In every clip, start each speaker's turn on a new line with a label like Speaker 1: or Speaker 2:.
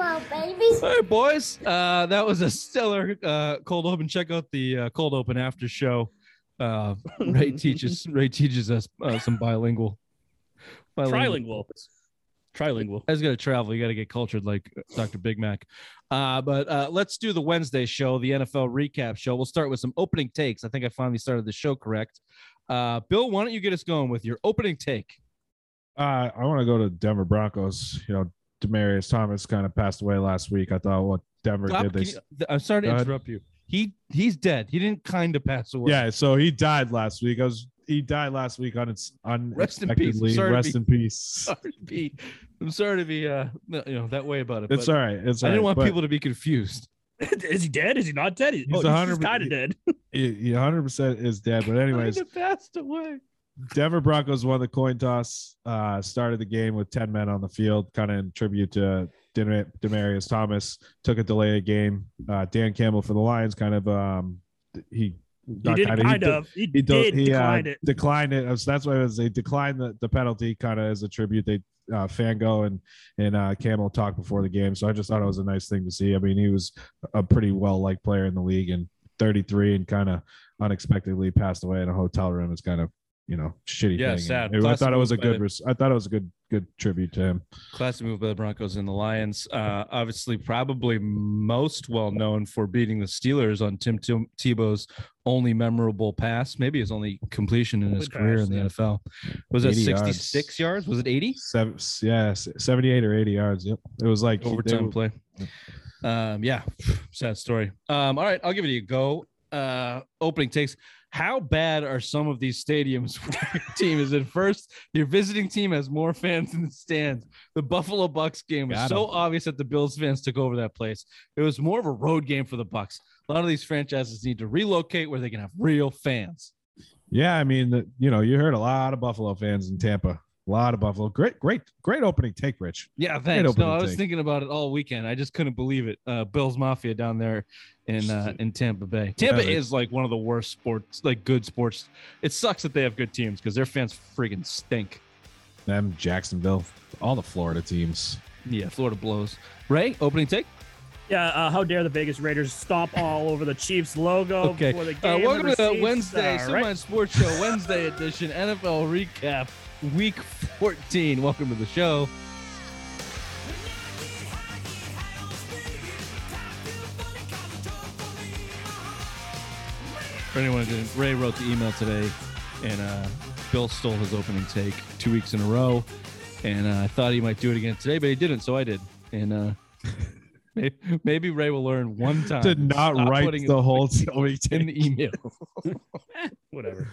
Speaker 1: Hello, babies.
Speaker 2: All right, boys. Uh, that was a stellar uh, cold open. Check out the uh, cold open after show. Uh, Ray teaches Ray teaches us uh, some bilingual.
Speaker 3: Trilingual. Trilingual.
Speaker 2: I just got to travel. You got to get cultured like Dr. Big Mac. Uh, but uh, let's do the Wednesday show, the NFL recap show. We'll start with some opening takes. I think I finally started the show correct. Uh, Bill, why don't you get us going with your opening take?
Speaker 4: Uh, I want to go to Denver Broncos. You know, Demaryius Thomas kind of passed away last week. I thought what Denver
Speaker 2: Stop,
Speaker 4: did. They,
Speaker 2: you- I'm sorry to
Speaker 4: Go ahead.
Speaker 2: interrupt you. He he's dead. He didn't kind of pass away.
Speaker 4: yeah, so he died last week. I was he died last week on its
Speaker 2: Rest in peace.
Speaker 4: unexpectedly.
Speaker 2: Sorry to
Speaker 4: Rest
Speaker 2: be-
Speaker 4: in peace.
Speaker 2: sorry to be. I'm sorry to be uh you know that way about it.
Speaker 4: It's
Speaker 2: but
Speaker 4: all right. It's
Speaker 2: I
Speaker 4: all
Speaker 2: didn't
Speaker 4: right,
Speaker 2: want
Speaker 4: but
Speaker 2: people to be confused.
Speaker 3: is he dead? Is he not dead? He's,
Speaker 4: He's
Speaker 3: oh,
Speaker 4: 100
Speaker 3: he's kind of dead.
Speaker 4: He, he 100% is dead. But anyways,
Speaker 2: Kinda passed away.
Speaker 4: Denver Broncos won the coin toss. Uh, started the game with 10 men on the field, kind of in tribute to Dem- Demaryius Thomas. Took a delay of game. Uh, Dan Campbell for the Lions kind of um, he
Speaker 3: He did kind
Speaker 4: did-
Speaker 3: of. He,
Speaker 4: he,
Speaker 3: did
Speaker 4: he uh,
Speaker 3: it.
Speaker 4: declined it. So that's why it was they declined the, the penalty kind of as a tribute. They uh, Fangio and and uh, Campbell talked before the game, so I just thought it was a nice thing to see. I mean, he was a pretty well liked player in the league, and 33 and kind of unexpectedly passed away in a hotel room. It's kind of you know shitty
Speaker 2: Yeah,
Speaker 4: thing.
Speaker 2: sad.
Speaker 4: And I thought it was a good.
Speaker 2: the-
Speaker 4: Res- I thought it was a good good tribute to him.
Speaker 2: Classic move by the Broncos and the Lions. Uh, obviously, probably most well known for beating the Steelers on Tim Tim Tebow's only memorable pass, maybe his only completion in his
Speaker 3: Only
Speaker 2: career in the
Speaker 3: yeah.
Speaker 2: NFL. Was that
Speaker 4: 80 yards.
Speaker 2: 66 yards? Was it 80?
Speaker 4: Seven, yeah, 78 or 80 yards. Yep, it was like they
Speaker 2: Overtime
Speaker 4: were-
Speaker 2: play. Um, yeah, sad story. Um, all right, I'll give it a go. Uh, opening takes. How bad are some of these stadiums where your team is in first? Your visiting team has more fans in the stands. The Buffalo Bucs game was
Speaker 4: Got
Speaker 2: so obvious that the Bills fans took over that place. It was more of a road game for the Bucs. A lot of these franchises need to relocate where they can have real fans.
Speaker 4: Yeah, I mean, you know, you heard a lot of Buffalo fans in Tampa. A lot of Buffalo. Great, great, great opening take, Rich.
Speaker 2: Yeah, thanks. No, I was
Speaker 4: take.
Speaker 2: thinking about it all weekend. I just couldn't believe it. Uh, Bills Mafia down there in uh, in Tampa Bay. Tampa
Speaker 4: they-
Speaker 2: is like one of the worst sports, like good sports. It sucks that they have good teams because their fans freaking stink.
Speaker 4: Them, Jacksonville, all the Florida teams.
Speaker 2: Yeah, Florida blows. Ray, opening take.
Speaker 3: Yeah, uh, how dare the Vegas Raiders stomp all over the Chiefs logo
Speaker 2: Okay.
Speaker 3: before the
Speaker 2: Uh,
Speaker 3: game?
Speaker 2: welcome
Speaker 3: of
Speaker 2: to the? Wednesday
Speaker 3: All
Speaker 2: Semi
Speaker 3: right.
Speaker 2: Sports Show Wednesday edition NFL recap, Week 14. Welcome to the show. For anyone who didn't, Ray wrote the email today, and uh, Bill stole his opening take two weeks in a row, and uh, I thought he might do it again today, but he didn't, so I did. And uh, maybe, maybe Ray will learn one time.
Speaker 4: to not write the whole opening
Speaker 2: in the email.
Speaker 3: Whatever.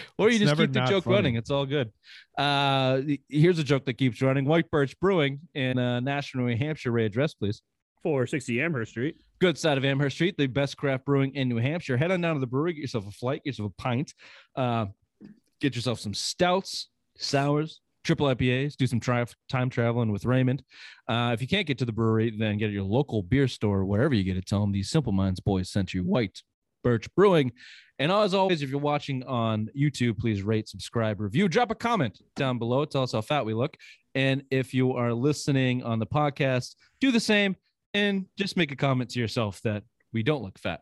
Speaker 2: Or you
Speaker 4: It's
Speaker 2: just keep the joke
Speaker 4: funny.
Speaker 2: running. It's all good. Uh, here's a joke that keeps running. White Birch Brewing in uh, Nashua, New Hampshire. Ray, address, please.
Speaker 3: 460 Amherst Street.
Speaker 2: Good side of Amherst Street, the best craft brewing in New Hampshire. Head on down to the brewery, get yourself a flight, get yourself a pint, uh, get yourself some stouts, sours, triple IPAs, do some tri- time traveling with Raymond. Uh, if you can't get to the brewery, then get at your local beer store, wherever you get it. Tell them these Simple Minds boys sent you White Birch Brewing. And as always, if you're watching on YouTube, please rate, subscribe, review, drop a comment down below. Tell us how fat we look. And if you are listening on the podcast, do the same and just make a comment to yourself that we don't look fat.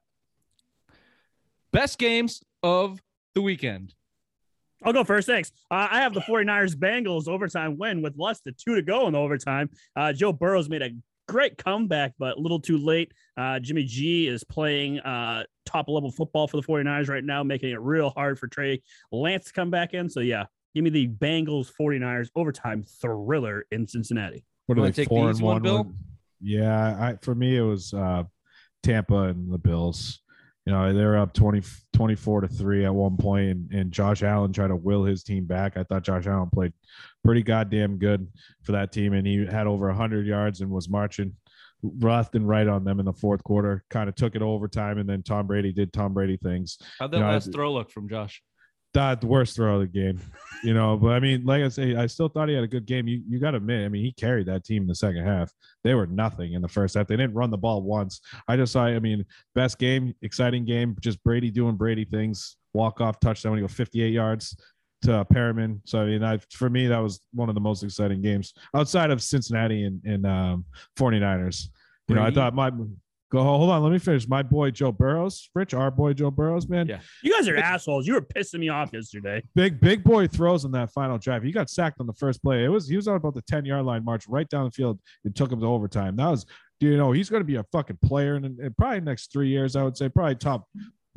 Speaker 2: Best games of the weekend.
Speaker 3: I'll go first. Thanks. Uh, I have the 49ers Bengals overtime win with less than two to go in the overtime. Uh, Joe Burrows made a great comeback, but a little too late. Uh, Jimmy G is playing uh, top level football for the 49ers right now, making it real hard for Trey Lance to come back in. So, yeah, give me the Bengals 49ers overtime thriller in Cincinnati.
Speaker 4: What
Speaker 2: You
Speaker 4: are they?
Speaker 2: take the
Speaker 4: Four and
Speaker 2: easy one,
Speaker 4: one.
Speaker 2: Bill?
Speaker 4: win? Yeah, I for me it was uh, Tampa and the Bills. You know, they were up 20, 24 to three at one point, and, and Josh Allen tried to will his team back. I thought Josh Allen played pretty goddamn good for that team, and he had over hundred yards and was marching left and right on them in the fourth quarter. Kind of took it overtime, and then Tom Brady did Tom Brady things.
Speaker 2: How'd that
Speaker 4: You know, I-
Speaker 2: last throw look from Josh?
Speaker 4: That the worst throw of the game, you know. But I mean, like I say, I still thought he had a good game. You you got to admit, I mean, he carried that team in the second half. They were nothing in the first half. They didn't run the ball once. I just saw, I mean, best game, exciting game, just Brady doing Brady things. Walk off touchdown when he go 58 yards. to Perriman. So I mean, I for me that was one of the most exciting games outside of Cincinnati and, and um, 49ers. You know, I thought my go hold on, let me finish. My boy Joe Burrows, Rich, our boy Joe Burrows, man,
Speaker 2: Yeah.
Speaker 3: You guys are assholes. You were pissing me off yesterday.
Speaker 4: big big boy throws on that final drive. He got sacked on the first play. It was he was on about the 10 yard line, marched right down the field and took him to overtime. That was you know he's going to be a fucking player in, in probably next three years. I would say probably top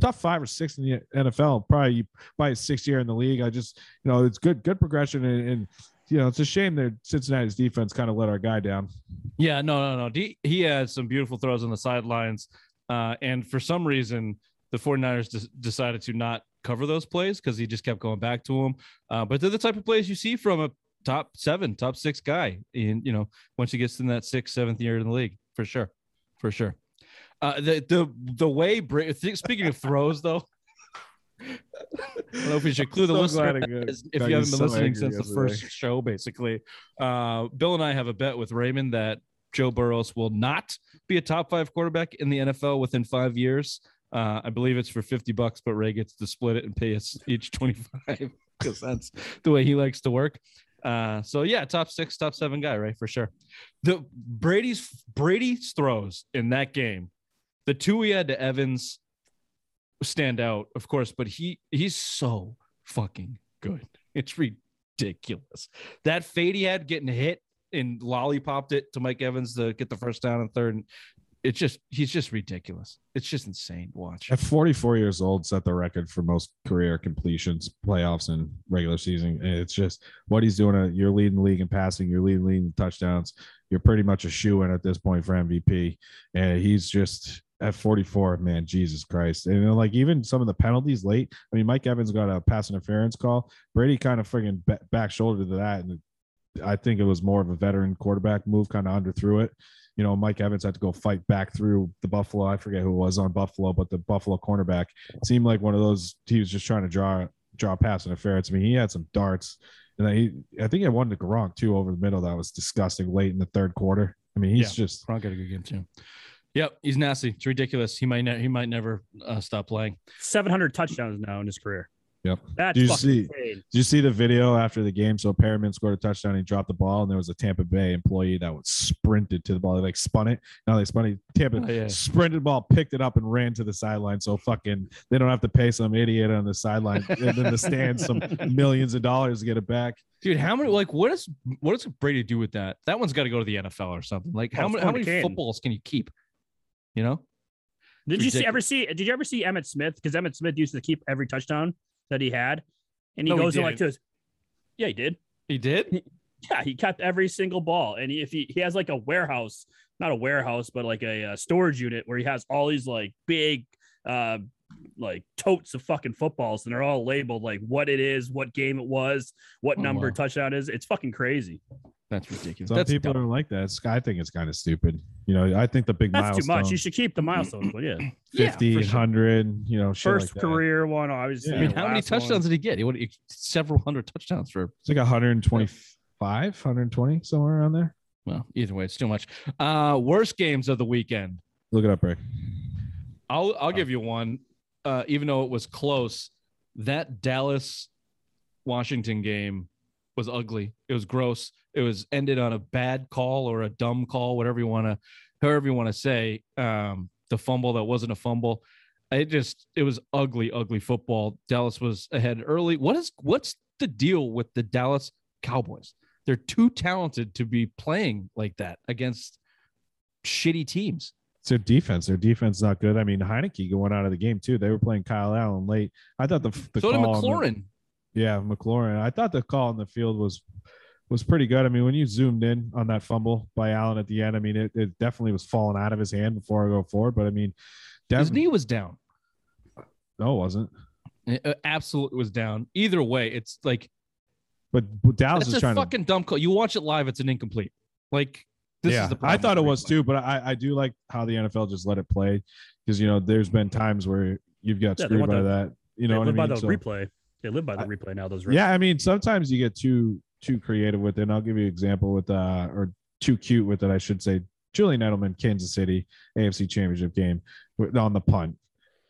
Speaker 4: top five or six in the NFL. Probably by his sixth year in the league. I just you know it's good good progression and. and you know, it's a shame that Cincinnati's defense kind of let our guy down.
Speaker 2: Yeah, no, no, no. D- he had some beautiful throws on the sidelines. Uh, and for some reason, the 49ers des- decided to not cover those plays because he just kept going back to them. Uh, but they're the type of plays you see from a top seven, top six guy. And, you know, once he gets in that sixth, seventh year in the league, for sure. For sure. Uh, the, the, the way, speaking of throws, though, I don't know if we should clue the
Speaker 4: So
Speaker 2: listener is- if you haven't been
Speaker 4: so
Speaker 2: listening since the first show, basically. Uh, Bill and I have a bet with Raymond that Joe Burrows will not be a top five quarterback in the NFL within five years. Uh, I believe it's for 50 bucks, but Ray gets to split it and pay us each 25 because that's the way he likes to work. Uh, so yeah, top six, top seven guy, right? For sure. The Brady's Brady's throws in that game, the two he had to Evans stand out, of course, but he he's so fucking good. It's ridiculous. That fade he had getting hit and lollipopped it to Mike Evans to get the first down and third. And it's just he's just ridiculous. It's just insane watch.
Speaker 4: At 44 years old, set the record for most career completions, playoffs, and regular season. It's just what he's doing. uh, You're leading the league in passing. You're leading the league in touchdowns. You're pretty much a shoe in at this point for MVP. And he's just at 44, man, Jesus Christ. And you know, like even some of the penalties late. I mean, Mike Evans got a pass interference call. Brady kind of friggin' back shoulder to that. And I think it was more of a veteran quarterback move, kind of underthrew it you know, Mike Evans had to go fight back through the Buffalo. I forget who it was on Buffalo, but the Buffalo cornerback seemed like one of those. He was just trying to draw draw pass interference. I mean, he had some darts, and then he I think he had one to Gronk too over the middle that was disgusting late in the third quarter. I mean, he's just
Speaker 2: Gronk had a good game too. Yep, he's nasty. It's ridiculous. He might ne- he might never uh, stop playing.
Speaker 3: 700 touchdowns now in his career.
Speaker 4: Yep.
Speaker 3: That's
Speaker 4: Do you
Speaker 3: fucking
Speaker 4: see-
Speaker 3: insane.
Speaker 4: Did you see the video after the game? So Perriman scored a touchdown. He dropped the ball, and there was a Tampa Bay employee that was sprinted to the ball. They like spun it. Now they spun it. Tampa
Speaker 2: Oh, yeah.
Speaker 4: sprinted the ball, picked it up, and ran to the sideline. So fucking they don't have to pay some idiot on the sideline and in the stands some millions of dollars to get it back.
Speaker 2: Dude, how many like what is what does Brady do with that? That one's got to go to the NFL or something. Like how
Speaker 3: Oh,
Speaker 2: many how many
Speaker 3: Canton.
Speaker 2: footballs can you keep? You know?
Speaker 3: Did you see, ever see? Did you ever see Emmitt Smith? Because Emmitt Smith used to keep every touchdown that he had, and he
Speaker 2: No, he
Speaker 3: goes in like
Speaker 2: didn't.
Speaker 3: to his. Yeah, he did.
Speaker 2: He did?
Speaker 3: Yeah, he kept every single ball, and he, if he he has like a warehouse, not a warehouse, but like a, uh storage unit where he has all these like big, uh, like totes of fucking footballs, and they're all labeled like what it is, what game it was, what
Speaker 2: Oh,
Speaker 3: number
Speaker 2: wow.
Speaker 3: touchdown is. It's fucking crazy.
Speaker 2: That's ridiculous.
Speaker 4: Some
Speaker 2: That's
Speaker 4: people
Speaker 2: dumb.
Speaker 4: don't like that. It's, I think it's kind of stupid. You know, I think the big
Speaker 3: That's too much. You should keep the milestones. But yeah,
Speaker 2: Yeah,
Speaker 4: 50,
Speaker 2: for sure.
Speaker 4: you know, shit
Speaker 3: first
Speaker 4: like that.
Speaker 3: career one, obviously.
Speaker 4: Yeah.
Speaker 2: I mean, how many
Speaker 3: last one.
Speaker 2: touchdowns did he get? He would several hundred touchdowns for
Speaker 4: It's like 125, 120, somewhere around there.
Speaker 2: well, either way, it's too much. Uh worst games of the weekend.
Speaker 4: Look it up, Ray.
Speaker 2: I'll I'll give you one. Uh, even though it was close, that Dallas Washington game was ugly. It was gross. It was ended on a bad call or a dumb call, whatever you want to, however you want to say. Um, the fumble that wasn't a fumble. It just it was ugly, ugly football. Dallas was ahead early. What is what's the deal with the Dallas Cowboys? They're too talented to be playing like that against shitty teams.
Speaker 4: It's their defense. Their defense is not good. I mean, Heinicke going out of the game too. They were playing Kyle Allen late. I thought the, the
Speaker 2: so did
Speaker 4: call on the-
Speaker 2: McLaurin.
Speaker 4: Yeah, McLaurin. I thought the call on the field was was pretty good. I mean, when you zoomed in on that fumble by Allen at the end, I mean, it, it definitely was falling out of his hand before I go forward. But I mean,
Speaker 2: His knee was down.
Speaker 4: no, it wasn't.
Speaker 2: It uh, absolutely was down. Either way, it's like
Speaker 4: But, but Dallas is
Speaker 2: a
Speaker 4: trying to
Speaker 2: fucking dumb call. You watch it live, it's an incomplete. Like this
Speaker 4: yeah,
Speaker 2: is the
Speaker 4: I thought it was
Speaker 2: replay.
Speaker 4: too, but I, I do like how the NFL just let it play because you know there's been times where you've got
Speaker 3: Yeah,
Speaker 4: screwed by
Speaker 3: the-
Speaker 4: that. You
Speaker 3: They
Speaker 4: know what I mean?
Speaker 3: by the
Speaker 4: So-
Speaker 3: replay. They live by the replay now. Those
Speaker 4: yeah, I mean sometimes you get too too creative with it. And I'll give you an example with uh or too cute with it, I should say. Julian Edelman, Kansas City AFC Championship game on the punt.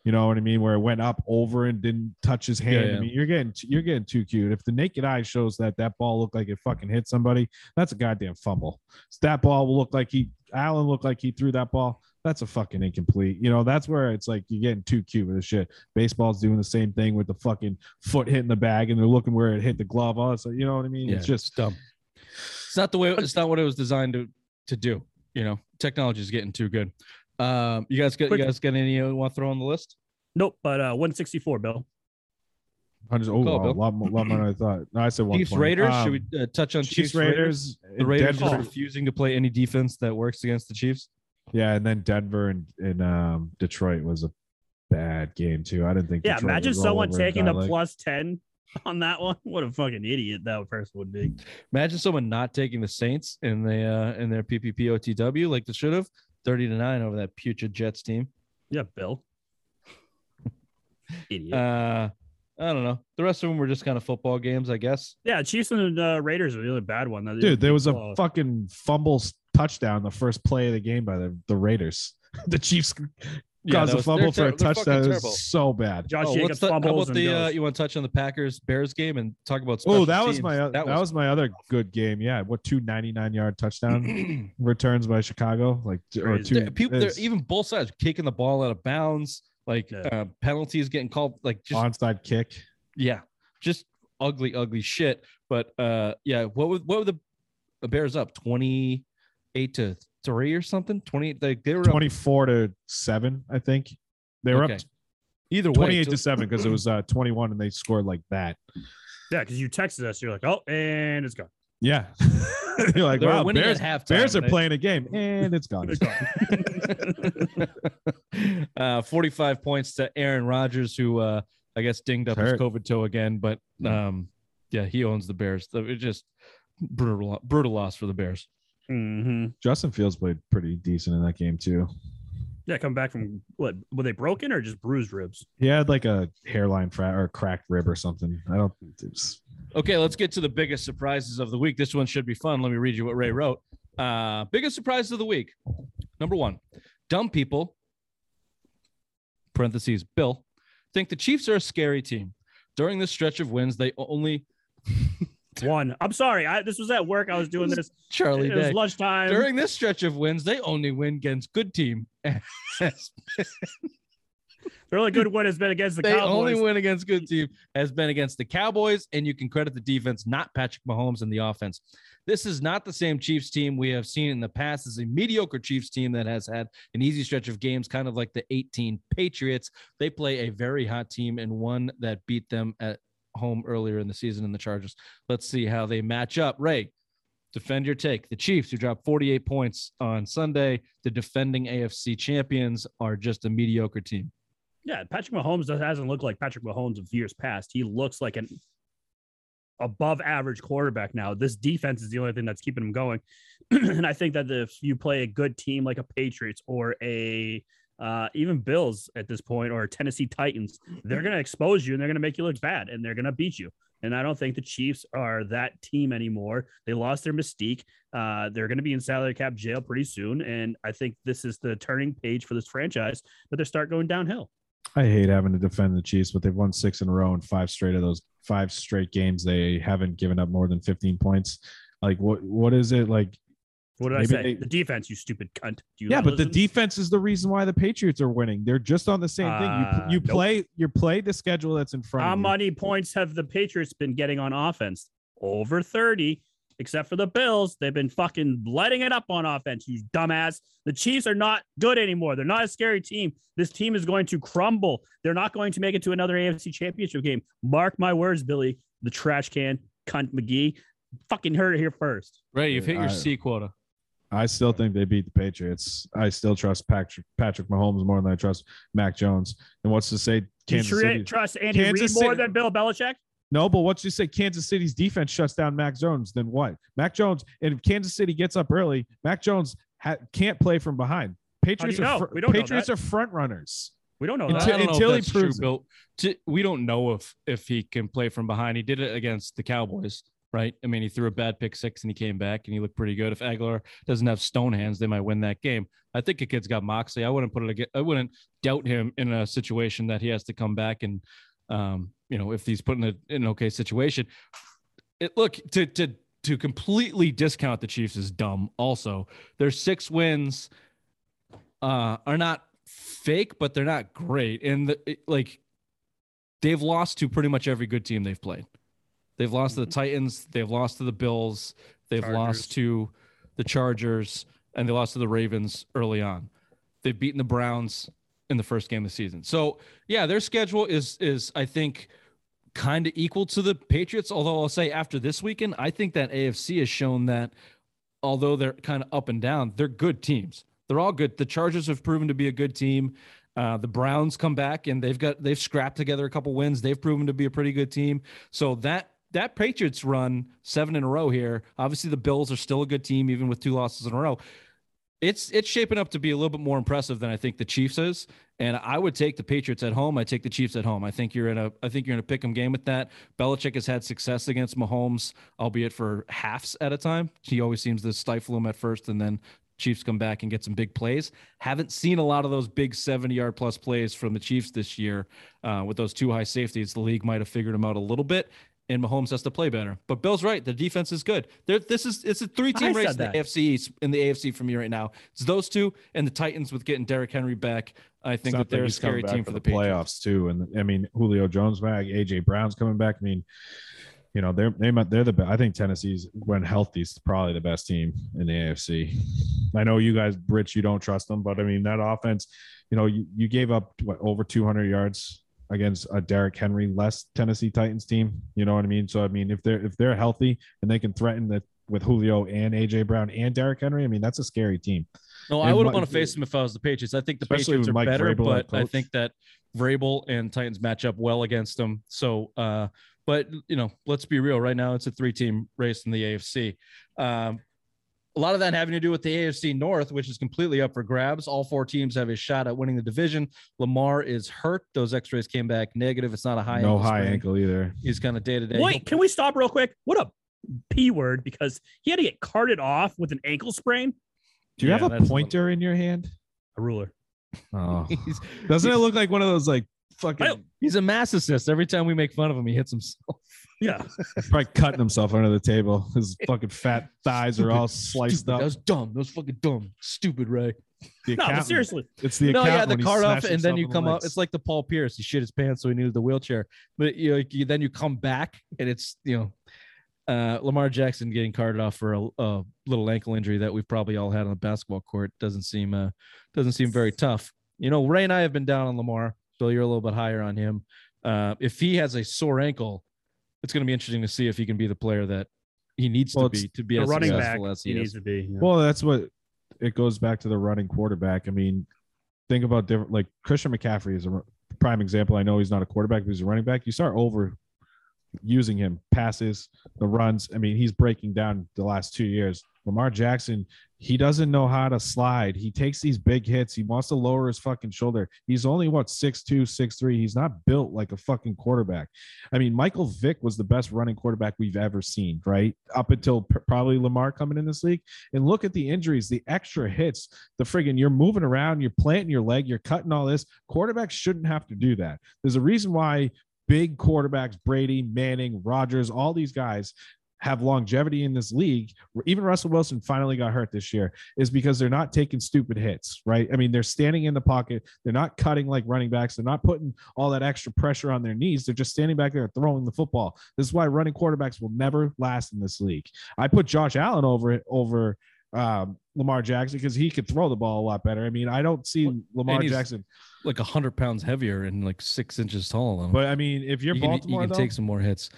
Speaker 4: You know what I mean? Where it went up over and didn't touch his hand.
Speaker 2: Yeah, yeah.
Speaker 4: I mean, you're getting you're getting too cute. If the naked eye shows that that ball looked like it fucking hit somebody, that's a goddamn fumble. So that ball will look like he Allen looked like he threw that ball. That's a fucking incomplete. You know, that's where it's like you're getting too cute with this shit. Baseball's doing the same thing with the fucking foot hitting the bag and they're looking where it hit the glove. All that, you know what I mean?
Speaker 2: Yeah,
Speaker 4: It's just
Speaker 2: dumb. It's not the way. It's not what it was designed to to do. You know, technology is getting too good. Um, you guys got
Speaker 3: Quick-
Speaker 2: you guys got any you want to throw on the list?
Speaker 3: Nope, but uh, 164, Bill.
Speaker 4: hundreds. Oh,
Speaker 2: Call,
Speaker 4: wow, a lot, more- lot more than I thought. No, I said one.
Speaker 2: Chiefs Raiders. Should we uh, touch on
Speaker 4: Chiefs,
Speaker 2: Chiefs, Raiders?
Speaker 4: Raiders.
Speaker 2: The Raiders
Speaker 4: Denver-
Speaker 2: just refusing to play any defense that works against the Chiefs.
Speaker 4: Yeah, and then Denver and, and um, Detroit was a bad game too. I didn't think.
Speaker 3: Yeah,
Speaker 4: Detroit
Speaker 3: imagine
Speaker 4: would roll
Speaker 3: someone
Speaker 4: over
Speaker 3: taking
Speaker 4: die
Speaker 3: the
Speaker 4: like-
Speaker 3: plus 10 on that one. What a fucking idiot that person would be.
Speaker 2: Imagine someone not taking the Saints in the uh, in their PPP OTW like they should have. Thirty to nine over that putrid Jets team.
Speaker 3: Yeah, Bill. idiot.
Speaker 2: Uh, I don't know. The rest of them were just kind of football games, I guess.
Speaker 3: yeah, Chiefs and uh, Raiders are the other bad one. That-
Speaker 4: Dude, there was a
Speaker 3: Close.
Speaker 4: fucking fumble s- touchdown the first play of the game by the, the Raiders. the Chiefs
Speaker 2: Yeah,
Speaker 4: caused
Speaker 2: that
Speaker 4: a fumble
Speaker 2: they're
Speaker 4: for a
Speaker 2: ter- they're
Speaker 4: touchdown. It was so bad.
Speaker 3: Josh
Speaker 2: Oh,
Speaker 3: Jacobs
Speaker 2: what's the, how
Speaker 3: fumbles
Speaker 2: about the? Uh, you want to touch on the Packers Bears game and talk about?
Speaker 4: Oh,
Speaker 2: special
Speaker 4: that was my that, was, my other good game. Yeah, what two 99 yard touchdown returns by Chicago, like or two
Speaker 2: There- people, they're, even both sides kicking the ball out of bounds, like
Speaker 3: Yeah.
Speaker 2: uh, penalties getting called, like just
Speaker 4: onside kick.
Speaker 2: yeah, just ugly, ugly shit. But uh, yeah, what were what were the, the Bears up twenty eight to three or something? Twenty they they were up
Speaker 4: 24 to 7, I think. They were
Speaker 2: Okay.
Speaker 4: up
Speaker 2: either way.
Speaker 4: 28 to 7 because it was uh 21 and they scored like that.
Speaker 3: yeah, because you texted us. You're like, oh, and it's gone.
Speaker 4: Yeah. You're like,
Speaker 2: they were
Speaker 4: wow,
Speaker 2: winning
Speaker 4: Bears,
Speaker 2: halftime.
Speaker 4: Bears are
Speaker 2: they-
Speaker 4: playing a game and it's gone.
Speaker 3: It's gone.
Speaker 2: uh, 45 points to Aaron Rodgers, who uh, I guess dinged up his COVID toe again. But um, yeah, he owns the Bears. So It just brutal, brutal loss for the Bears.
Speaker 3: Hmm
Speaker 4: Justin Fields played pretty decent in that game too.
Speaker 3: Yeah, come back from what? Were they broken or just bruised ribs?
Speaker 4: He had like a hairline fra- or a cracked rib or something. I don't. Think it's,
Speaker 2: Okay, let's get to the biggest surprises of the week. This one should be fun. Let me read you what Ray wrote. Uh, biggest surprises of the week. Number one, dumb people, parentheses, Bill, think the Chiefs are a scary team. During this stretch of wins, they only
Speaker 3: One. I'm sorry. I this was at work. I was doing this.
Speaker 2: Charlie
Speaker 3: it was
Speaker 2: Day.
Speaker 3: lunchtime.
Speaker 2: During this stretch of wins, they only win against good team.
Speaker 3: the only good one has been against the
Speaker 2: they
Speaker 3: Cowboys.
Speaker 2: only win against good team has been against the Cowboys, and you can credit the defense, not Patrick Mahomes and the offense. This is not the same Chiefs team we have seen in the past. This is a mediocre Chiefs team that has had an easy stretch of games, kind of like the 18 Patriots. They play a very hot team and one that beat them at home earlier in the season in the Chargers. Let's see how they match up. Ray, defend your take. The Chiefs, who dropped 48 points on Sunday, the defending AFC champions, are just a mediocre team.
Speaker 3: Yeah, Patrick Mahomes does, hasn't looked like Patrick Mahomes of years past. He looks like an above average quarterback now. This defense is the only thing that's keeping him going. and I think that if you play a good team like a Patriots or a uh, even Bills at this point or Tennessee Titans, they're going to expose you and they're going to make you look bad and they're going to beat you. And I don't think the Chiefs are that team anymore. They lost their mystique. Uh, they're going to be in salary cap jail pretty soon. And I think this is the turning page for this franchise that they start going downhill.
Speaker 4: I hate having to defend the Chiefs, but they've won six in a row and five straight of those five straight games. They haven't given up more than 15 points. Like what? What is it like?
Speaker 3: What did
Speaker 4: Maybe
Speaker 3: I say?
Speaker 4: they-
Speaker 3: the defense, you stupid cunt. Do you
Speaker 4: yeah,
Speaker 3: not
Speaker 4: but the defense is the reason why the Patriots are winning. They're just on the same
Speaker 3: Uh,
Speaker 4: thing. You you
Speaker 3: nope.
Speaker 4: play you play the schedule that's in front
Speaker 3: How
Speaker 4: of you.
Speaker 3: many points have the Patriots been getting on offense? Over 30, except for the Bills. They've been fucking letting it up on offense, you dumbass. The Chiefs are not good anymore. They're not a scary team. This team is going to crumble. They're not going to make it to another AFC championship game. Mark my words, Billy, the trash can, cunt McGee. Fucking heard it here first.
Speaker 2: Right, you've hit your
Speaker 4: I-
Speaker 2: C quota.
Speaker 4: I still think they beat the Patriots. I still trust Patrick Patrick Mahomes more than I trust Mac Jones. And what's to say Kansas
Speaker 3: you
Speaker 4: City?
Speaker 3: trust Andy
Speaker 4: Kansas
Speaker 3: Reid more
Speaker 4: City-
Speaker 3: than Bill Belichick?
Speaker 4: No, but what's to say Kansas City's defense shuts down Mac Jones? Then what? Mac Jones and if Kansas City gets up early, Mac Jones ha- can't play from behind. Patriots are fr-
Speaker 3: We don't
Speaker 4: Patriots are front runners.
Speaker 3: We don't know
Speaker 4: Until-
Speaker 3: that.
Speaker 2: Don't know
Speaker 4: until he
Speaker 2: if that's true,
Speaker 4: proves it.
Speaker 2: Bill. To- we don't know if if he can play from behind. He did it against the Cowboys. Right? I mean, he threw a bad pick six and he came back and he looked pretty good. If Agholor doesn't have stone hands, they might win that game. I think a kid's got moxie. I wouldn't put it. I wouldn't doubt him in a situation that he has to come back and, um, you know, if he's put in, a, in an okay situation. It look to to to completely discount the Chiefs is dumb. Also, their six wins uh, are not fake, but they're not great. And the, like they've lost to pretty much every good team they've played. They've lost to the Titans, they've lost to the Bills, they've
Speaker 3: Chargers.
Speaker 2: lost to the Chargers, and they lost to the Ravens early on. They've beaten the Browns in the first game of the season. So yeah, their schedule is is I think kind of equal to the Patriots. Although I'll say after this weekend, I think that AFC has shown that although they're kind of up and down, they're good teams. They're all good. The Chargers have proven to be a good team. Uh, the Browns come back and they've got they've scrapped together a couple wins. They've proven to be a pretty good team. So that that Patriots run seven in a row here. Obviously, the Bills are still a good team, even with two losses in a row. It's it's shaping up to be a little bit more impressive than I think the Chiefs is. And I would take the Patriots at home. I take the Chiefs at home. I think you're in a I think you're in a pick 'em game with that. Belichick has had success against Mahomes, albeit for halves at a time. He always seems to stifle him at first and then Chiefs come back and get some big plays. Haven't seen a lot of those big 70 yard plus plays from the Chiefs this year uh, with those two high safeties. The league might have figured them out a little bit, and Mahomes has to play better. But Bill's right. The defense is good. There, this is it's a three
Speaker 3: I
Speaker 2: team race in the
Speaker 3: that.
Speaker 2: AFC East- in the AFC for me right now. It's those two and the Titans with getting Derrick Henry back. I think that they're a
Speaker 4: he's
Speaker 2: scary team for the, Patriots.
Speaker 4: playoffs too. And I mean, Julio Jones back, AJ Brown's coming back. I mean, you know, they're they might they're the be- I think Tennessee's when healthy is probably the best team in the AFC. I know you guys, Rich, you don't trust them, but I mean that offense. You know, you, you gave up what, over 200 yards against a Derrick Henry less Tennessee Titans team. You know what I mean? So I mean, if they're if they're healthy and they can threaten that with Julio and AJ Brown and Derrick Henry, I mean that's a scary team.
Speaker 2: No, I wouldn't want to face them if I was the Patriots. I think the Patriots are
Speaker 4: Mike
Speaker 2: better,
Speaker 4: Vrabel
Speaker 2: but I think that Vrabel and Titans match up well against them. So, uh, but you know, let's be real. Right now, it's a three-team race in the AFC. Um, a lot of that having to do with the AFC North, which is completely up for grabs. All four teams have a shot at winning the division. Lamar is hurt; those X-rays came back negative. It's not a high
Speaker 4: no
Speaker 2: ankle
Speaker 4: high
Speaker 2: sprain.
Speaker 4: ankle either.
Speaker 2: He's kind of day to day.
Speaker 3: Wait, can we stop real quick? What a p word because he had to get carted off with an ankle sprain.
Speaker 4: Do you
Speaker 2: Yeah,
Speaker 4: have a
Speaker 2: that's a
Speaker 4: pointer in your hand?
Speaker 3: A ruler.
Speaker 4: Oh,
Speaker 2: He's,
Speaker 4: doesn't it look like one of those like fucking
Speaker 2: he's a masochist. Every time we make fun of him, he hits himself.
Speaker 3: Yeah.
Speaker 4: He's probably cutting himself under the table? His fucking fat thighs are all sliced
Speaker 2: Stupid.
Speaker 4: up.
Speaker 2: That was dumb. That was fucking dumb. Stupid, Ray.
Speaker 4: The
Speaker 3: No, but seriously.
Speaker 4: it's the
Speaker 2: no, yeah, the
Speaker 4: when he
Speaker 2: card off, and then you
Speaker 4: in the
Speaker 2: come out.
Speaker 4: legs.
Speaker 2: It's like the Paul Pierce. He shit his pants, so he needed the wheelchair. But you, know, you then you come back, and it's you know, uh, Lamar Jackson getting carted off for a, a little ankle injury that we've probably all had on the basketball court. Doesn't seem uh, doesn't seem very tough. You know, Ray and I have been down on Lamar, so you're a little bit higher on him. Uh, if he has a sore ankle, it's going to be interesting to see if he can be the player that he needs
Speaker 4: Well,
Speaker 2: to be to be
Speaker 3: The
Speaker 2: as
Speaker 3: running back
Speaker 2: as
Speaker 3: he
Speaker 2: he
Speaker 3: needs to be. yeah.
Speaker 4: Well, that's what it goes back to the running quarterback. I mean, think about different like Christian McCaffrey is a prime example. I know he's not a quarterback, but he's a running back. You start over using him, passes, the runs. I mean, he's breaking down the last two years. Lamar Jackson, he doesn't know how to slide. He takes these big hits. He wants to lower his fucking shoulder. He's only what six two, six three. He's not built like a fucking quarterback. I mean, Michael Vick was the best running quarterback we've ever seen, right? Up until p- probably Lamar coming in this league. And look at the injuries, the extra hits, the friggin' you're moving around, you're planting your leg, you're cutting all this. Quarterbacks shouldn't have to do that. There's a reason why big quarterbacks, Brady, Manning, Rodgers, all these guys have longevity in this league. Even Russell Wilson finally got hurt this year is because they're not taking stupid hits, right? I mean, they're standing in the pocket. They're not cutting like running backs. They're not putting all that extra pressure on their knees. They're just standing back there throwing the football. This is why running quarterbacks will never last in this league. I put Josh Allen over over um, Lamar Jackson because he could throw the ball a lot better. I mean, I don't see
Speaker 2: Well,
Speaker 4: Lamar Jackson,
Speaker 2: Like a hundred pounds heavier and like six inches tall. Than
Speaker 4: but I mean, if you're
Speaker 2: you can,
Speaker 4: Baltimore,
Speaker 2: you can
Speaker 4: though,
Speaker 2: take some more hits.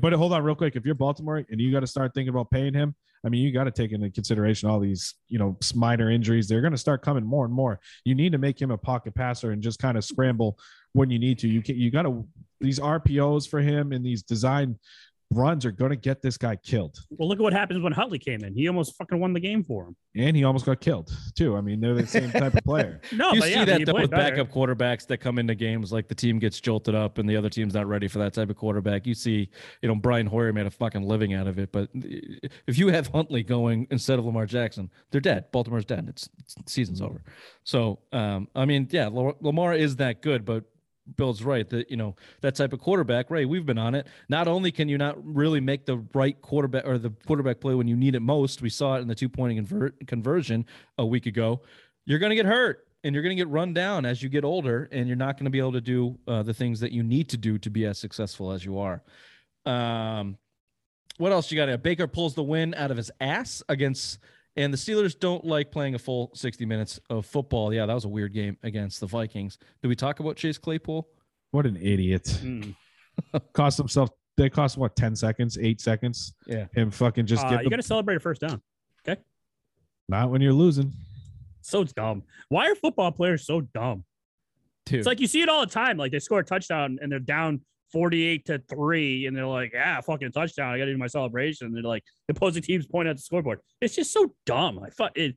Speaker 4: but hold on real quick. If you're Baltimore and you got to start thinking about paying him, I mean, you got to take into consideration all these, you know, minor injuries. They're going to start coming more and more. You need to make him a pocket passer and just kind of scramble when you need to. You can, you got to these RPOs for him and these design runs are going to get this guy killed.
Speaker 3: Well, look at what happens when Huntley came in. He almost fucking won the game for him.
Speaker 4: And he almost got killed too. I mean, they're the same type of player.
Speaker 3: No,
Speaker 2: you
Speaker 3: but
Speaker 2: see
Speaker 3: yeah,
Speaker 2: that though with
Speaker 3: better.
Speaker 2: backup quarterbacks that come into games like the team gets jolted up and the other team's not ready for that type of quarterback. You see, you know, Brian Hoyer made a fucking living out of it. But if you have Huntley going instead of Lamar Jackson, they're dead. Baltimore's dead. It's, it's season's over. So, um, I mean, yeah, Lamar- Lamar is that good, but Bill's right that you know that type of quarterback. Ray, we've been on it. Not only can you not really make the right quarterback or the quarterback play when you need it most, we saw it in the two point convert, conversion a week ago. You're going to get hurt and you're going to get run down as you get older, and you're not going to be able to do uh, the things that you need to do to be as successful as you are. Um, what else you got? Baker pulls the win out of his ass against, and the Steelers don't like playing a full 60 minutes of football. Yeah, that was a weird game against the Vikings. Did we talk about Chase Claypool?
Speaker 4: What an idiot!
Speaker 3: Mm.
Speaker 4: Cost himself. They cost what ten seconds, eight seconds,
Speaker 2: Yeah.
Speaker 4: and fucking just
Speaker 3: Uh,
Speaker 4: get
Speaker 3: you got to celebrate a first down. Okay.
Speaker 4: Not when you're losing.
Speaker 3: So dumb. Why are football players so dumb?
Speaker 2: Dude.
Speaker 3: It's like you see it all the time. Like they score a touchdown and they're down 48 to 3, and they're like, yeah, fucking touchdown. I got to do my celebration. And they're like, the opposing teams point at the scoreboard. It's just so dumb. I fuck it.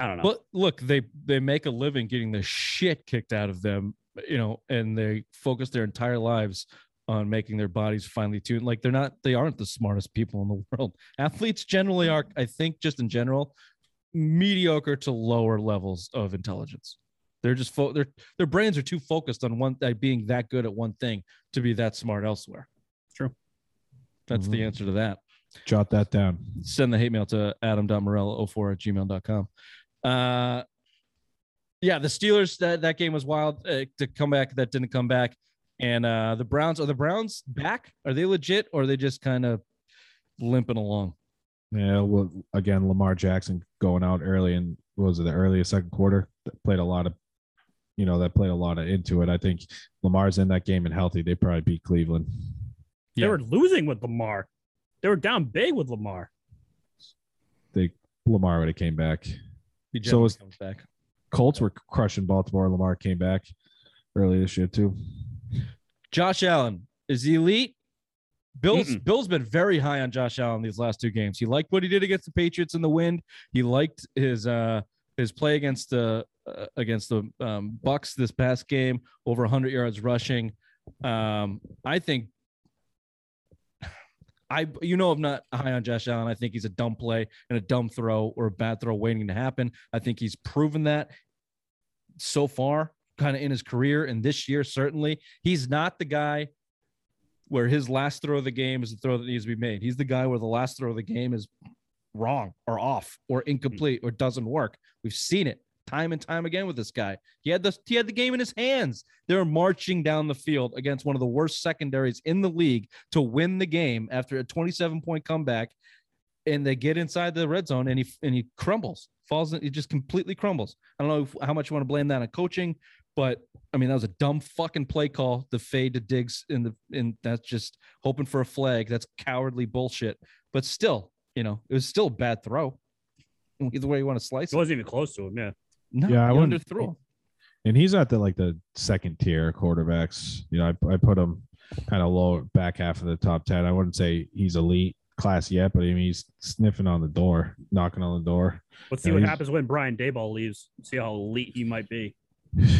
Speaker 3: I don't know.
Speaker 2: But look, they they make a living getting the shit kicked out of them, you know, and they focus their entire lives on making their bodies finely tuned. Like they're not, they aren't the smartest people in the world. Athletes generally are, I think, just in general, mediocre to lower levels of intelligence. They're just fo- their their brains are too focused on one uh, being that good at one thing to be that smart elsewhere.
Speaker 3: True.
Speaker 2: That's the
Speaker 4: Mhm.
Speaker 2: answer to that
Speaker 4: Jot that down.
Speaker 2: send the hate mail to adam.morello04 at gmail.com. Uh, yeah, the Steelers, that, that game was wild uh, to come back. That didn't come back. And uh, the Browns, are the Browns back? Are they legit or are they just kind of limping along?
Speaker 4: Yeah. Well, again, Lamar Jackson going out early and was it the earliest second quarter that played a lot of, you know, that played a lot of into it. I think Lamar's in that game and healthy. They probably beat Cleveland.
Speaker 3: they
Speaker 2: yeah.
Speaker 3: were losing with Lamar. They were down big with Lamar.
Speaker 4: They Lamar would have came back.
Speaker 2: He
Speaker 4: So
Speaker 2: generally
Speaker 4: is-
Speaker 2: comes back.
Speaker 4: Colts were crushing Baltimore. Lamar came back early this year too.
Speaker 2: Josh Allen, is he elite? Bill's
Speaker 3: Mm-mm.
Speaker 2: Bill's been very high on Josh Allen these last two games. He liked what he did against the Patriots in the wind. He liked his uh his play against the uh, against the um, Bucs this past game, over 100 yards rushing. Um, I think I you know I'm not high on Josh Allen. I think he's a dumb play and a dumb throw or a bad throw waiting to happen. I think he's proven that so far, kind of in his career and this year certainly. He's not the guy where his last throw of the game is the throw that needs to be made. He's the guy where the last throw of the game is wrong or off or incomplete or doesn't work. We've seen it time and time again with this guy. He had the he had the game in his hands. They were marching down the field against one of the worst secondaries in the league to win the game after a 27 point comeback. And they get inside the red zone and he and he crumbles, falls in, he just completely crumbles. I don't know if, how much you want to blame that on coaching, but I mean that was a dumb fucking play call. The fade to Diggs in the in that's just hoping for a flag. That's cowardly bullshit. But still, you know, it was still a bad throw. Either way you want to slice
Speaker 3: It
Speaker 2: it.
Speaker 3: wasn't even close to him. Yeah.
Speaker 2: No,
Speaker 4: Yeah, I wouldn't-
Speaker 2: underthrew
Speaker 4: and he's at the like the second tier quarterbacks. You know, I, I put him kind of low back half of the top ten. I wouldn't say he's elite class yet, but I mean he's sniffing on the door, knocking on the door.
Speaker 3: Let's see what happens when Brian Daboll leaves. See how elite he might be.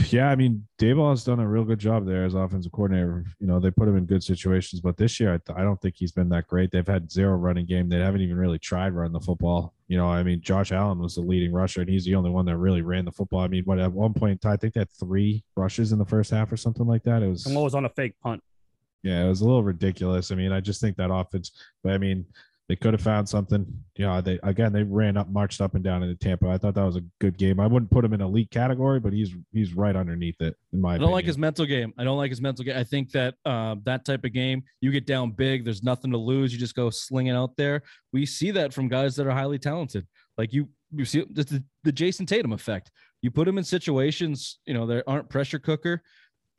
Speaker 4: Yeah, I mean Daboll has done a real good job there as offensive coordinator. You know, they put him in good situations, but this year I, th- I don't think he's been that great. They've had zero running game. They haven't even really tried running the football. You know, I mean Josh Allen was the leading rusher, and he's the only one that really ran the football. I mean, what at one point in I think they had three rushes in the first half or something like that. It was
Speaker 3: what was on a fake punt?
Speaker 4: Yeah, it was a little ridiculous. I mean, I just think that offense, but I mean, they could have found something. You know, they again they ran up, marched up and down into Tampa. I thought that was a good game. I wouldn't put him in elite category, but he's he's right underneath it in my
Speaker 2: I don't like his mental game. I don't like his mental game. I think that uh, that type of game, you get down big, there's nothing to lose. You just go slinging out there. We see that from guys that are highly talented. Like you, you see the, the Jayson Tatum effect. You put them in situations, you know, that aren't pressure cooker,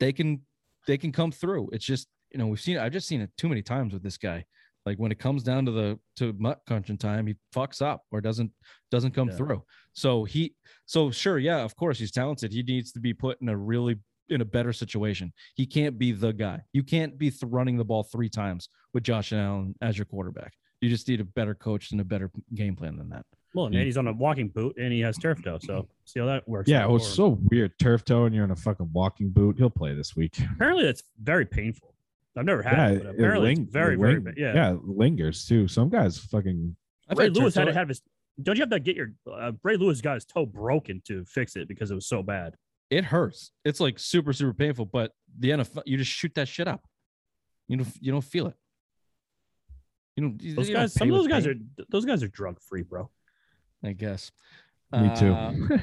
Speaker 2: they can they can come through. It's just you know we've seen. I've just seen it too many times with this guy. Like when it comes down to the to mutt crunching time, he fucks up or doesn't doesn't come
Speaker 3: Yeah.
Speaker 2: through. So he so sure, yeah, of course he's talented. He needs to be put in a really in a better situation. He can't be the guy. You can't be th- running the ball three times with Josh Allen as your quarterback. You just need a better coach and a better game plan than that.
Speaker 3: Well, and he's on a walking boot and he has turf toe. So see how that works.
Speaker 4: Yeah,
Speaker 3: out
Speaker 4: it was so weird. Turf toe and you're in a fucking walking boot. He'll play this week.
Speaker 3: apparently that's very painful. I've never had
Speaker 4: yeah,
Speaker 3: it, but
Speaker 4: it
Speaker 3: apparently
Speaker 4: ling-
Speaker 3: it's very,
Speaker 4: it
Speaker 3: very,
Speaker 4: ling-
Speaker 3: ba- yeah.
Speaker 4: yeah, lingers too. Some guys fucking
Speaker 2: I've
Speaker 3: Ray Lewis had to have his. Don't you have to get your uh, Ray Lewis got his toe broken to fix it because it was so bad.
Speaker 2: It hurts. It's like super super painful. But the NFL, you just shoot that shit up. You don't you don't feel it. You don't.
Speaker 3: Those
Speaker 2: you
Speaker 3: guys, some of those guys
Speaker 2: pain,
Speaker 3: are those guys are drug free, bro.
Speaker 2: I guess.
Speaker 4: me too.
Speaker 2: Uh,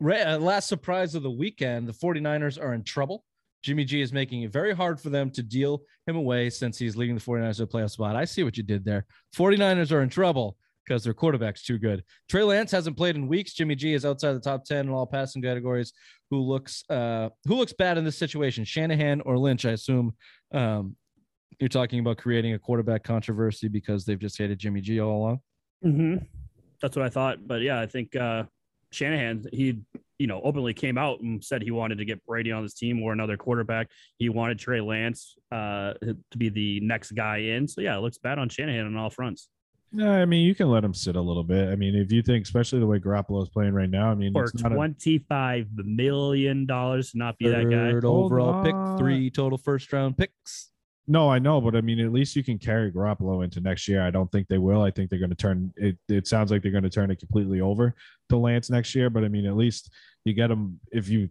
Speaker 2: Ra- uh, last surprise of the weekend, the 49ers are in trouble. Jimmy G is making it very hard for them to deal him away since he's leading the 49ers to a playoff spot. I see what you did there. 49ers are in trouble because their quarterback's too good. Trey Lance hasn't played in weeks. Jimmy G is outside the top 10 in all passing categories. Who looks uh who looks bad in this situation? Shanahan or Lynch, I assume. Um you're talking about creating a quarterback controversy because they've just hated Jimmy G all along.
Speaker 3: Mm-hmm. That's what I thought. But yeah, I think uh, Shanahan, he, you know, openly came out and said he wanted to get Brady on his team or another quarterback. He wanted Trey Lance uh, to be the next guy in. So yeah, it looks bad on Shanahan on all fronts.
Speaker 4: No, I mean you can let him sit a little bit. I mean, if you think, especially the way Garoppolo is playing right now, I mean,
Speaker 3: For
Speaker 4: it's not a-
Speaker 3: twenty-five million dollars to not be that guy.
Speaker 2: Third
Speaker 4: Hold
Speaker 2: overall pick, three total first round picks.
Speaker 4: No, I know, but I mean, at least you can carry Garoppolo into next year. I don't think they will. I think they're going to turn it. It sounds like they're going to turn it completely over to Lance next year. But I mean, at least you get him if you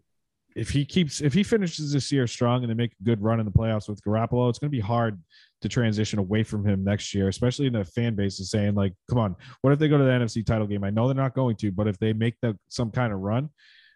Speaker 4: if he keeps if he finishes this year strong and they make a good run in the playoffs with Garoppolo, it's going to be hard to transition away from him next year, especially in the fan base is saying like, come on, what if they go to the NFC title game? I know they're not going to, but if they make the, some kind of run,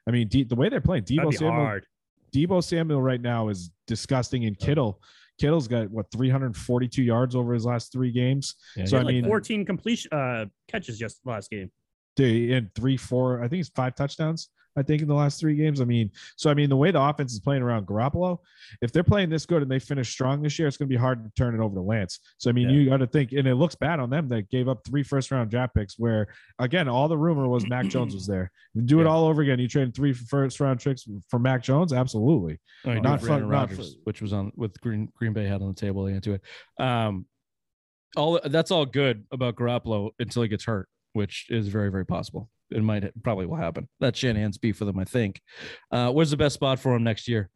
Speaker 4: I mean, D, the way they're playing,
Speaker 3: Deebo
Speaker 4: Samuel,
Speaker 3: hard.
Speaker 4: Deebo Samuel right now is disgusting, and Kittle, Kittle's got what 342 yards over his last three games.
Speaker 2: Yeah,
Speaker 3: He
Speaker 4: So,
Speaker 3: had
Speaker 4: I
Speaker 3: like
Speaker 4: mean-
Speaker 3: fourteen completion uh, catches just last game.
Speaker 4: They in three, four, I think it's five touchdowns. I think in the last three games. I mean, so I mean, the way the offense is playing around Garoppolo, if they're playing this good and they finish strong this year, it's going to be hard to turn it over to Lance. So I mean,
Speaker 2: Yeah.
Speaker 4: you got to think, and it looks bad on them that gave up three first round draft picks. Where again, all the rumor was Mac Jones was there. Do it all over again. You trade three first round picks for Mac Jones, absolutely.
Speaker 2: Oh,
Speaker 4: Not fun-
Speaker 2: Aaron
Speaker 4: not
Speaker 2: Rodgers, which was on with Green Green Bay had on the table. Into it. Um, all that's all good about Garoppolo until he gets hurt, which is very very possible. It might probably will happen. That's Shanahan's beef with him, I think. Uh, where's the best spot for him next year?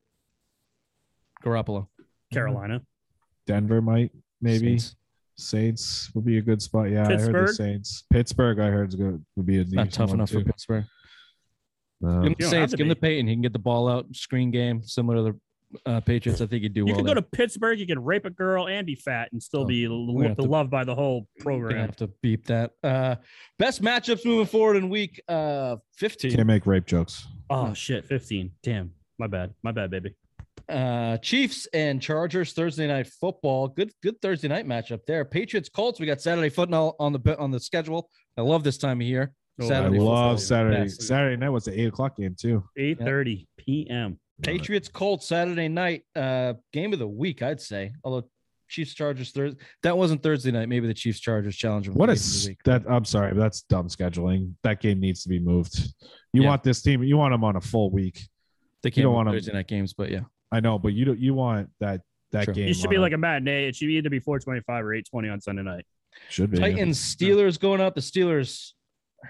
Speaker 2: Garoppolo,
Speaker 3: Carolina.
Speaker 4: Denver might maybe.
Speaker 2: Saints.
Speaker 4: Saints would be a good spot. Yeah, I heard the Saints. Pittsburgh, I heard is good. Would be a
Speaker 2: Not tough
Speaker 4: one,
Speaker 2: enough for. Pittsburgh.
Speaker 4: Um,
Speaker 2: Give him
Speaker 3: You don't
Speaker 2: Saints, give him the
Speaker 3: be.
Speaker 2: Peyton. He can get the ball out, screen game, similar to the uh, Patriots. I think he'd do
Speaker 3: You
Speaker 2: well.
Speaker 3: can
Speaker 2: there.
Speaker 3: go to Pittsburgh, you can rape a girl and be fat and still
Speaker 2: Oh,
Speaker 3: be
Speaker 2: gonna to-
Speaker 3: loved by the whole
Speaker 2: Gonna
Speaker 3: program.
Speaker 2: have to beep that. Uh, best matchups moving forward in week uh 15.
Speaker 4: can't make rape jokes.
Speaker 3: Oh shit, 15. Damn. My bad. My bad, baby.
Speaker 2: Uh, Chiefs and Chargers Thursday night football. Good, good Thursday night matchup there. Patriots Colts. We got Saturday football on the on the schedule. I love this time of year.
Speaker 3: Oh,
Speaker 4: I
Speaker 2: Saturday
Speaker 3: football.
Speaker 4: love Saturday. Saturday night was the eight o'clock game too.
Speaker 3: 8:30 p.m.
Speaker 4: Love it.
Speaker 2: Patriots Colts Saturday night. Uh, game of the week, I'd say. Although Chiefs Chargers Thursday. That wasn't Thursday night. Maybe the Chiefs Chargers challenge. them for
Speaker 4: What
Speaker 2: game
Speaker 4: is
Speaker 2: of the week.
Speaker 4: that? I'm sorry, but that's dumb scheduling. That game needs to be moved. You
Speaker 2: Yeah.
Speaker 4: want this team? You want them on a full week.
Speaker 2: They
Speaker 4: you
Speaker 2: can't
Speaker 4: don't
Speaker 2: want
Speaker 4: wanna-
Speaker 2: Thursday night games, but yeah.
Speaker 4: I know, but you don't. You want that that
Speaker 2: Sure.
Speaker 4: game?
Speaker 3: It should be
Speaker 4: a-
Speaker 3: like a matinee. It should either be 425 or 820 on Sunday night.
Speaker 4: should be.
Speaker 2: Titans Steelers going up. The Steelers,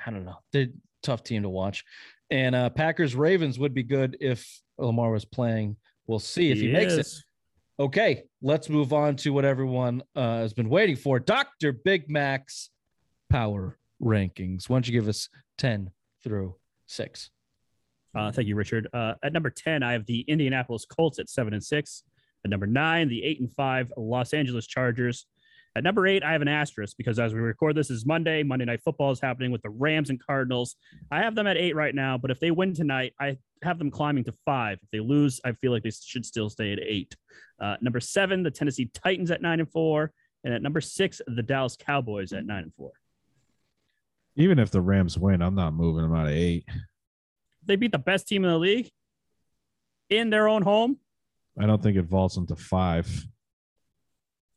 Speaker 2: I don't know. They're a tough team to watch. And uh, Packers Ravens would be good if Lamar was playing. We'll see if he, makes it. Okay, let's move on to what everyone uh, has been waiting for. Dr. Big Mac's power rankings. Why don't you give us 10 through 6?
Speaker 3: Uh, thank you, Richard. Uh, at number 10, I have the Indianapolis Colts at seven and six. At number nine, the eight and five Los Angeles Chargers. At number eight, I have an asterisk because as we record this is Monday. Monday night football is happening with the Rams and Cardinals. I have them at eight right now, but if they win tonight, I have them climbing to five. If they lose, I feel like they should still stay at eight. Uh, number seven, the Tennessee Titans at nine and four. And at number six, the Dallas Cowboys at nine and four.
Speaker 4: Even if the Rams win, I'm not moving them out of eight.
Speaker 3: They beat the best team in the league in their own home.
Speaker 4: I don't think it vaults into five.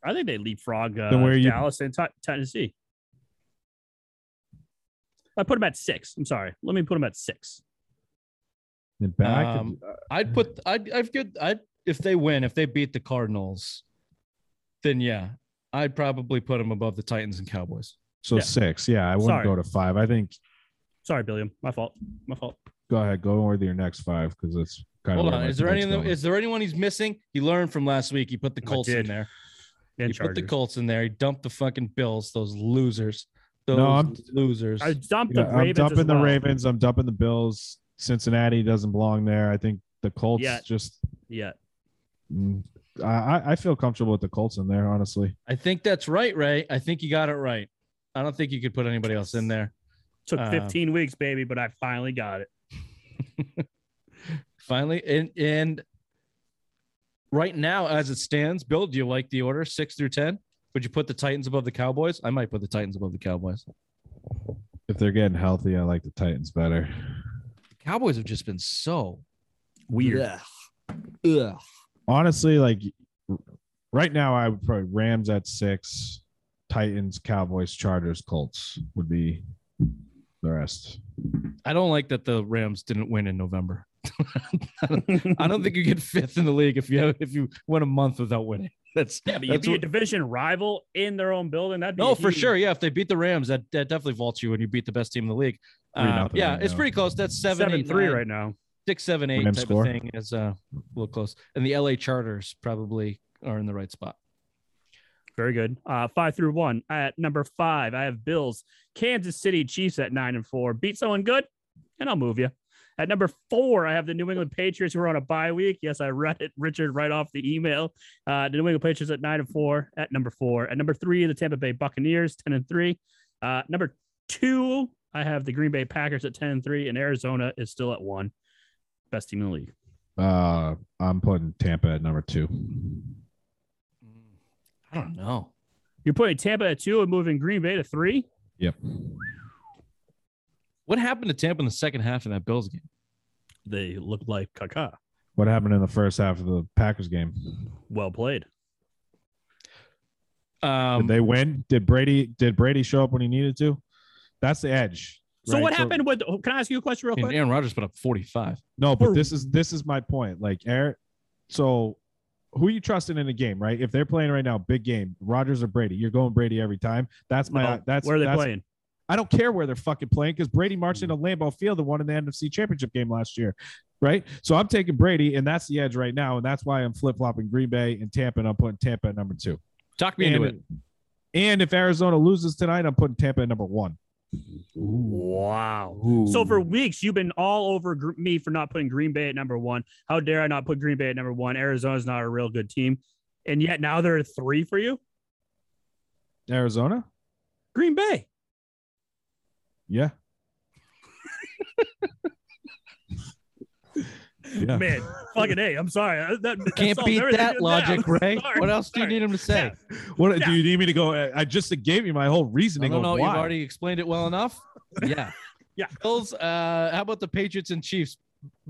Speaker 3: I think they leapfrog uh,
Speaker 4: Then where you-
Speaker 3: Dallas and T- Tennessee. I put them at six. I'm sorry. Let me put them at six.
Speaker 4: And back.
Speaker 2: Um, I'd put I'd I've good I'd if they win, if they beat the Cardinals, then yeah, I'd probably put them above the Titans and Cowboys.
Speaker 4: so
Speaker 3: yeah.
Speaker 4: six. Yeah, I wouldn't
Speaker 3: Sorry.
Speaker 4: go to five. I think
Speaker 3: Sorry, Billiam. My fault. My fault.
Speaker 4: go ahead, go with your next five because it's kind
Speaker 2: Hold
Speaker 4: of.
Speaker 2: on. Is there any of them,
Speaker 4: going.
Speaker 2: is there anyone he's missing? He learned from last week. He put the Colts in there.
Speaker 3: And
Speaker 2: He put the Colts in there. He dumped the fucking Bills, those losers. Those
Speaker 4: No, I'm-
Speaker 2: losers.
Speaker 3: I dumped
Speaker 4: Yeah,
Speaker 3: the
Speaker 4: I'm
Speaker 3: Ravens. as
Speaker 4: dumping the. Ravens. I'm dumping the Bills. Cincinnati doesn't belong there. I think the Colts
Speaker 3: Yeah.
Speaker 4: just.
Speaker 3: Yeah.
Speaker 4: mm, I I- I feel comfortable with the Colts in there, honestly.
Speaker 2: I think that's right, Ray. I think you got it right. I don't think you could put anybody else in there.
Speaker 3: Took
Speaker 2: Uh,
Speaker 3: 15 weeks, baby, but I finally got it.
Speaker 2: Finally, and and right now, as it stands, Bill, do you like the order six through ten? Would you put the Titans above the Cowboys? I might put the Titans above the Cowboys.
Speaker 4: If they're getting healthy, I like the Titans better.
Speaker 2: The Cowboys have just been so
Speaker 3: Weird.
Speaker 2: Ugh. Ugh.
Speaker 4: Honestly, like right now, I would probably Rams at six, Titans, Cowboys, Chargers, Colts would be the rest.
Speaker 2: I don't like that the Rams didn't win in November. I, don't, I don't think you get fifth in the league if you have, if you win a month without winning. That's
Speaker 3: Yeah, but you
Speaker 2: that's
Speaker 3: beat a division rival in their own building. That'd be
Speaker 2: no for sure. Yeah, if they beat the Rams, that, that definitely vaults you when you beat the best team in the league.
Speaker 4: Three
Speaker 2: Uh, yeah,
Speaker 4: right
Speaker 2: it's
Speaker 4: now.
Speaker 2: pretty close. That's seven,
Speaker 3: Seven
Speaker 2: eight,
Speaker 3: three
Speaker 2: nine,
Speaker 3: right now.
Speaker 2: six, seven, eight type
Speaker 4: score.
Speaker 2: of thing is uh, a little close. And the LA Chargers probably are in the right spot.
Speaker 3: Very good. Uh, five through one. At number five, I have Bills, Kansas City Chiefs at nine and four. Beat someone good, and I'll move you. At number four, I have the New England Patriots who are on a bye week. Yes, I read it, Richard, right off the email. Uh, the New England Patriots at nine and four. At number four, at number three, the Tampa Bay Buccaneers ten and three. Uh, number two, I have the Green Bay Packers at ten and three, and Arizona is still at one. Best team in the league.
Speaker 4: Uh, I'm putting Tampa at number two.
Speaker 2: I don't know.
Speaker 3: You're putting Tampa at two and moving Green Bay to three.
Speaker 4: Yep.
Speaker 2: What happened to Tampa in the second half of that Bills game?
Speaker 3: They looked like caca.
Speaker 4: What happened in the first half of the Packers game?
Speaker 3: Well played.
Speaker 2: Um,
Speaker 4: Did they win? Did Brady did Brady show up when he needed to? That's the edge.
Speaker 3: So
Speaker 4: right?
Speaker 3: what happened with? Can I ask you a question real quick?
Speaker 2: Aaron Rodgers put up 45.
Speaker 4: No, but
Speaker 3: Or-
Speaker 4: this is this is my point. Like Aaron, so who are you trusting in a game, right? If they're playing right now, big game, Rodgers or Brady, you're going Brady every time. That's my
Speaker 3: No,
Speaker 4: that's
Speaker 3: where are they
Speaker 4: that's,
Speaker 3: playing?
Speaker 4: I don't care where they're fucking playing because Brady marched into Lambeau Field and won in the NFC Championship game last year, right? So I'm taking Brady, and that's the edge right now, and that's why I'm flip flopping Green Bay and Tampa, and I'm putting Tampa at number two.
Speaker 2: Talk me into it.
Speaker 4: And, and if Arizona loses tonight, I'm putting Tampa at number one.
Speaker 3: Wow. So for weeks, you've been all over me for not putting Green Bay at number one. How dare I not put Green Bay at number one? Arizona's not a real good team, and yet now they're three for you.
Speaker 4: Arizona,
Speaker 3: Green Bay.
Speaker 4: yeah, yeah.
Speaker 3: Man, fucking a. I'm sorry. That, that
Speaker 2: Can't beat that logic,
Speaker 3: I'm
Speaker 2: Ray.
Speaker 3: sorry.
Speaker 2: What else do you need him to say?
Speaker 4: What
Speaker 3: Yeah.
Speaker 4: do you need me to go? I just gave you my whole
Speaker 2: I
Speaker 4: reasoning.
Speaker 2: don't know. You've already explained it well enough. Yeah.
Speaker 3: Yeah.
Speaker 2: Bills. Uh, how about the Patriots and Chiefs?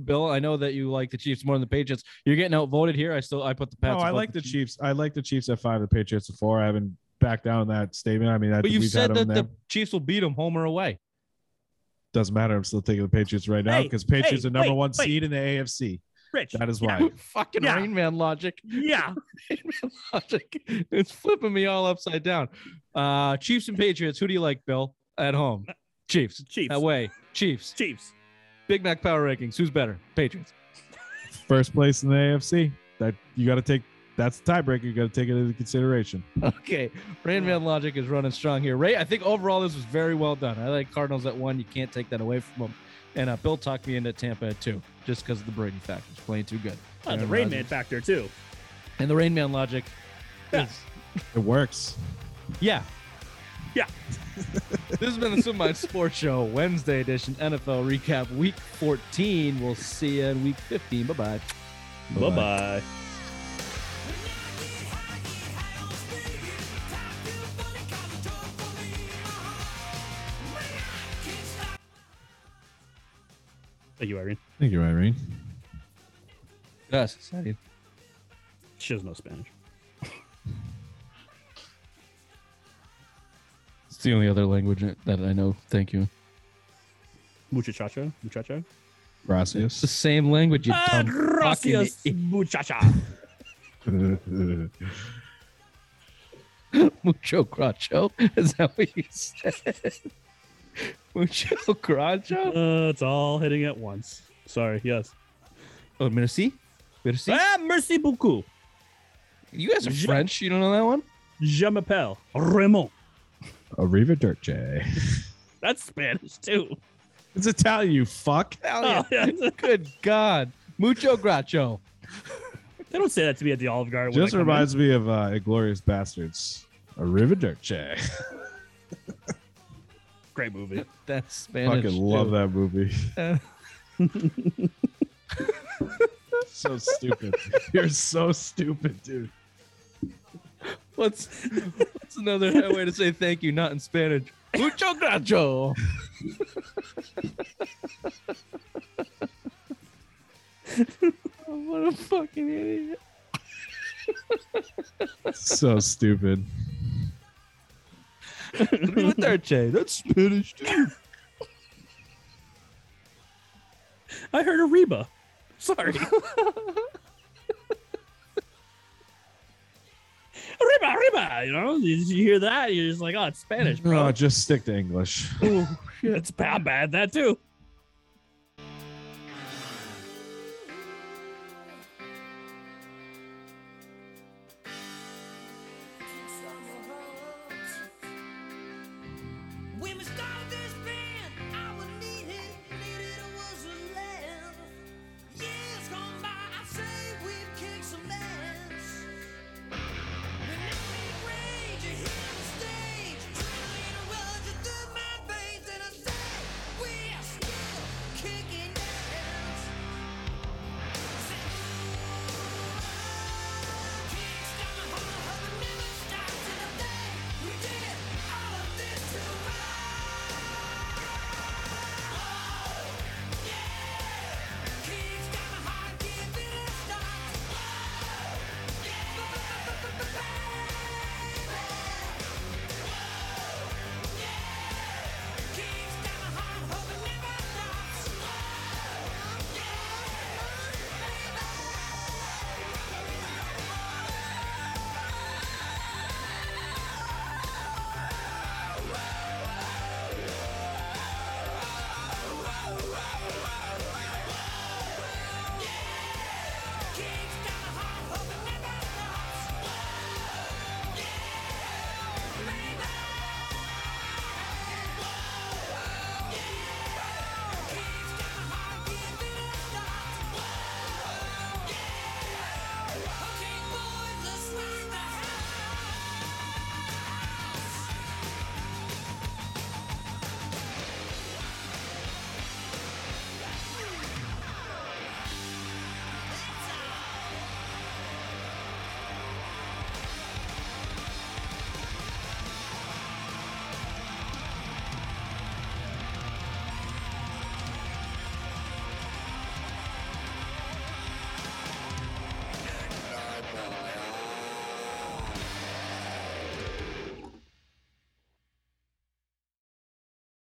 Speaker 2: Bill, I know that you like the Chiefs more than the Patriots. You're getting outvoted here. I still I put the Pats.
Speaker 4: No, I like the Chiefs. I like the Chiefs at five, the Patriots at four. I haven't backed down on that statement. I mean, I
Speaker 2: But you
Speaker 4: we've
Speaker 2: said
Speaker 4: had
Speaker 2: that
Speaker 4: them
Speaker 2: the. Chiefs will beat them home or away.
Speaker 4: Doesn't matter. I'm still taking the Patriots right now
Speaker 3: Hey,
Speaker 4: because Patriots
Speaker 3: hey,
Speaker 4: are number
Speaker 3: wait,
Speaker 4: one
Speaker 3: wait.
Speaker 4: seed in the AFC.
Speaker 3: Rich.
Speaker 4: That is
Speaker 3: Yeah.
Speaker 4: why.
Speaker 2: Fucking
Speaker 3: Yeah.
Speaker 2: Rain Man logic.
Speaker 3: Yeah.
Speaker 2: Rain Man logic. It's flipping me all upside down. Uh, Chiefs and Patriots. Who do you like, Bill? At home, Chiefs.
Speaker 3: Chiefs.
Speaker 2: Away, Chiefs.
Speaker 3: Chiefs.
Speaker 2: Big Mac Power Rankings. Who's better? Patriots.
Speaker 4: First place in the AFC. That you got to take. That's the tiebreaker. You got to take it into consideration.
Speaker 2: Okay, Rain Man logic is running strong here. Ray, I think overall this was very well done. I like Cardinals at one. You can't take that away from them. And uh, Bill talked me into Tampa at two, just because of the Brady factor. He's playing too good.
Speaker 3: Oh, the
Speaker 2: Aaron
Speaker 3: Rain
Speaker 2: Rodgers.
Speaker 3: Man factor too.
Speaker 2: And the Rain Man logic
Speaker 3: Yeah.
Speaker 4: It works.
Speaker 2: yeah.
Speaker 3: Yeah.
Speaker 2: this has been the Swim Mind Sports Show, Wednesday edition NFL recap, week 14. We'll see you in week 15. Bye bye.
Speaker 3: Bye bye. Thank you, Irene.
Speaker 4: Thank you, Irene.
Speaker 2: Yes, exciting.
Speaker 3: She doesn't know Spanish.
Speaker 2: It's the only other language that I know. Thank you.
Speaker 3: Muchacho. Muchacho.
Speaker 4: Gracias.
Speaker 2: the same language, you
Speaker 3: Ah,
Speaker 2: dumb
Speaker 3: gracias,
Speaker 2: fucking
Speaker 3: muchacha.
Speaker 2: mucho gracho. Is that what you said? mucho gracho.
Speaker 3: Uh, it's all hitting at once. Sorry. Yes.
Speaker 2: Oh, merci, merci.
Speaker 3: Ah, merci beaucoup.
Speaker 2: You guys are
Speaker 3: Je-
Speaker 2: French. You don't know that one?
Speaker 3: Je m'appelle Raymond.
Speaker 4: Arrivederci.
Speaker 3: That's Spanish too.
Speaker 4: It's Italian, you fuck.
Speaker 2: Hell
Speaker 3: Oh, yeah.
Speaker 2: Good God. Mucho gracho.
Speaker 3: They don't say that to me at the Olive Garden. when
Speaker 4: Just
Speaker 3: I in.
Speaker 4: reminds me of uh, Inglourious Basterds. Arrivederci.
Speaker 3: Great movie.
Speaker 2: That's Spanish.
Speaker 4: Fucking love that movie.
Speaker 2: Uh,
Speaker 4: so stupid. You're so stupid, dude.
Speaker 2: what's what's another way to say thank you? Not in Spanish. Mucho gracho. What a fucking idiot.
Speaker 4: So stupid.
Speaker 2: Arrivederci. That's Spanish too.
Speaker 3: I heard a Reba. Sorry. Reba, Reba. You know, you, you hear that, you're just like, oh, it's Spanish, bro.
Speaker 4: No, just stick to English.
Speaker 3: Ooh, it's bad, bad that too.